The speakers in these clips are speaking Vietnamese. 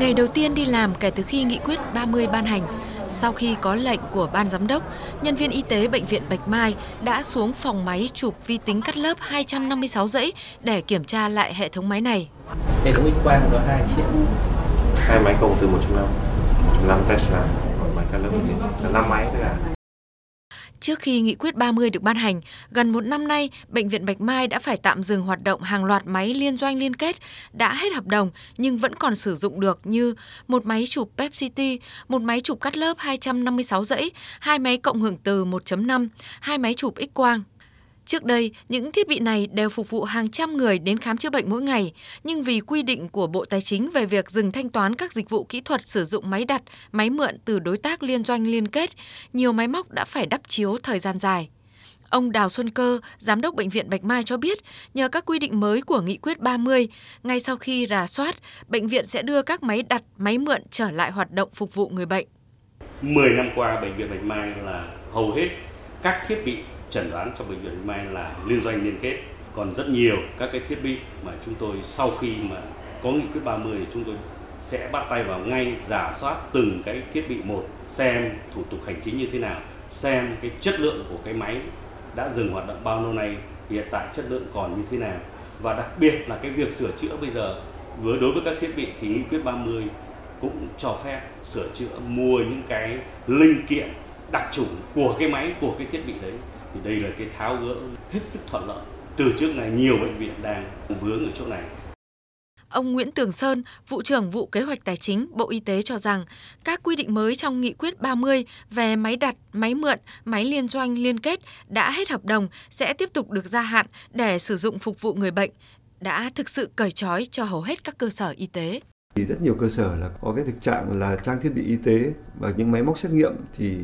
Ngày đầu tiên đi làm kể từ khi nghị quyết 30 ban hành, sau khi có lệnh của ban giám đốc, nhân viên y tế bệnh viện Bạch Mai đã xuống phòng máy chụp vi tính cắt lớp 256 dãy để kiểm tra lại hệ thống máy này. Hệ thống X quang có 2 triệu. Hai máy cộng từ 105, 105 Tesla, còn máy cắt lớp thì là 5 máy tất cả. Trước khi nghị quyết 30 được ban hành, gần một năm nay, Bệnh viện Bạch Mai đã phải tạm dừng hoạt động hàng loạt máy liên doanh liên kết đã hết hợp đồng nhưng vẫn còn sử dụng được như một máy chụp PET CT, một máy chụp cắt lớp 256 dãy, hai máy cộng hưởng từ 1.5, hai máy chụp X-quang. Trước đây, những thiết bị này đều phục vụ hàng trăm người đến khám chữa bệnh mỗi ngày, nhưng vì quy định của Bộ Tài chính về việc dừng thanh toán các dịch vụ kỹ thuật sử dụng máy đặt, máy mượn từ đối tác liên doanh liên kết, nhiều máy móc đã phải đắp chiếu thời gian dài. Ông Đào Xuân Cơ, Giám đốc Bệnh viện Bạch Mai cho biết, nhờ các quy định mới của Nghị quyết 30, ngay sau khi rà soát, bệnh viện sẽ đưa các máy đặt, máy mượn trở lại hoạt động phục vụ người bệnh. 10 năm qua, Bệnh viện Bạch Mai là hầu hết các thiết bị chẩn đoán trong bệnh viện Bạch Mai là liên doanh liên kết. Còn rất nhiều các cái thiết bị mà chúng tôi sau khi mà có nghị quyết 30 thì chúng tôi sẽ bắt tay vào ngay giả soát từng cái thiết bị một, xem thủ tục hành chính như thế nào, xem cái chất lượng của cái máy đã dừng hoạt động bao lâu nay, hiện tại chất lượng còn như thế nào. Và đặc biệt là cái việc sửa chữa bây giờ, với, đối với các thiết bị thì nghị quyết 30 cũng cho phép sửa chữa mua những cái linh kiện đặc trùng của cái máy, của cái thiết bị đấy thì đây là cái tháo gỡ hết sức thuận lợi. Từ trước này nhiều bệnh viện đang vướng ở chỗ này. Ông Nguyễn Tường Sơn, vụ trưởng vụ kế hoạch tài chính Bộ Y tế cho rằng các quy định mới trong nghị quyết 30 về máy đặt, máy mượn, máy liên doanh liên kết đã hết hợp đồng sẽ tiếp tục được gia hạn để sử dụng phục vụ người bệnh, đã thực sự cởi trói cho hầu hết các cơ sở y tế. Thì rất nhiều cơ sở là có cái thực trạng là trang thiết bị y tế và những máy móc xét nghiệm thì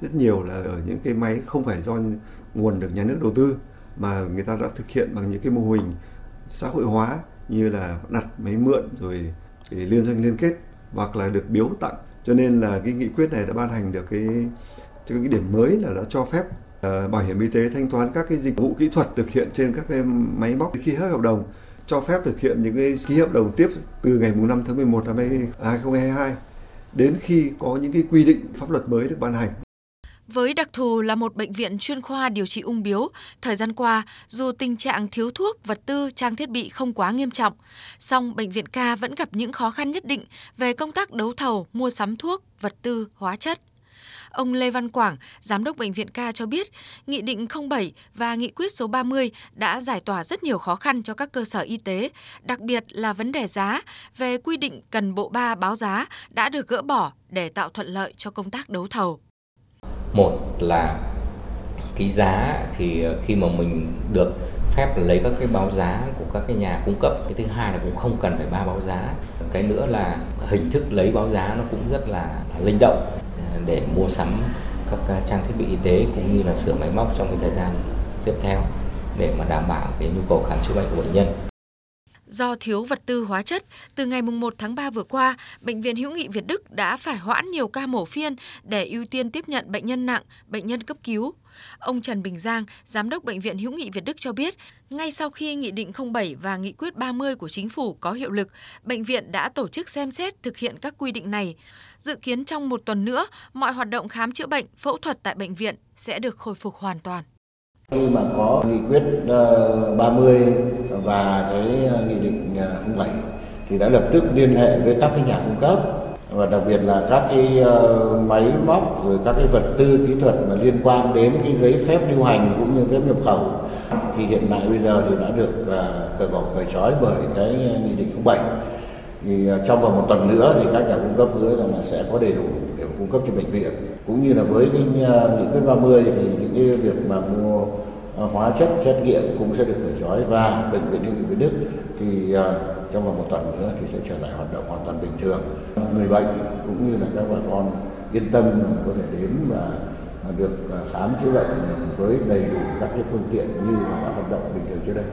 rất nhiều là ở những cái máy không phải do nguồn được nhà nước đầu tư mà người ta đã thực hiện bằng những cái mô hình xã hội hóa như là đặt máy mượn rồi liên doanh liên kết hoặc là được biếu tặng. Cho nên là cái nghị quyết này đã ban hành được cái cái điểm mới là đã cho phép uh, bảo hiểm y tế thanh toán các cái dịch vụ kỹ thuật thực hiện trên các cái máy móc. Khi hết hợp đồng cho phép thực hiện những cái ký hợp đồng tiếp từ ngày 5 tháng 11 năm 2022 đến khi có những cái quy định pháp luật mới được ban hành với đặc thù là một bệnh viện chuyên khoa điều trị ung biếu, thời gian qua, dù tình trạng thiếu thuốc, vật tư, trang thiết bị không quá nghiêm trọng, song bệnh viện ca vẫn gặp những khó khăn nhất định về công tác đấu thầu, mua sắm thuốc, vật tư, hóa chất. Ông Lê Văn Quảng, Giám đốc Bệnh viện ca cho biết, Nghị định 07 và Nghị quyết số 30 đã giải tỏa rất nhiều khó khăn cho các cơ sở y tế, đặc biệt là vấn đề giá về quy định cần bộ ba báo giá đã được gỡ bỏ để tạo thuận lợi cho công tác đấu thầu một là cái giá thì khi mà mình được phép lấy các cái báo giá của các cái nhà cung cấp. Cái thứ hai là cũng không cần phải ba báo giá. Cái nữa là hình thức lấy báo giá nó cũng rất là linh động để mua sắm các trang thiết bị y tế cũng như là sửa máy móc trong cái thời gian tiếp theo để mà đảm bảo cái nhu cầu khám chữa bệnh của bệnh nhân. Do thiếu vật tư hóa chất, từ ngày 1 tháng 3 vừa qua, Bệnh viện Hữu nghị Việt Đức đã phải hoãn nhiều ca mổ phiên để ưu tiên tiếp nhận bệnh nhân nặng, bệnh nhân cấp cứu. Ông Trần Bình Giang, Giám đốc Bệnh viện Hữu nghị Việt Đức cho biết, ngay sau khi Nghị định 07 và Nghị quyết 30 của Chính phủ có hiệu lực, bệnh viện đã tổ chức xem xét thực hiện các quy định này. Dự kiến trong một tuần nữa, mọi hoạt động khám chữa bệnh, phẫu thuật tại bệnh viện sẽ được khôi phục hoàn toàn. Khi mà có nghị quyết ờ, 30 và cái ờ, nghị định 07 ờ, thì đã lập tức liên hệ với các cái nhà cung cấp. Và đặc biệt là các cái ờ, máy móc rồi các cái vật tư kỹ thuật mà liên quan đến cái giấy phép lưu hành cũng như phép nhập khẩu. Thì hiện tại bây giờ thì đã được ờ, cởi bỏ cởi trói bởi cái nghị định 07 thì ờ, trong vòng một tuần nữa thì các nhà cung cấp hứa rằng là sẽ có đầy đủ để cung cấp cho bệnh viện. Cũng như là với cái nghị quyết 30 thì những cái việc mà mua hóa chất, xét nghiệm cũng sẽ được cởi trói. Và bệnh viện hữu nghị Việt Đức thì trong vòng một tuần nữa thì sẽ trở lại hoạt động hoàn toàn bình thường. Người bệnh cũng như là các bà con yên tâm có thể đến và được khám chữa bệnh với đầy đủ các cái phương tiện như mà đã hoạt động bình thường trước đây.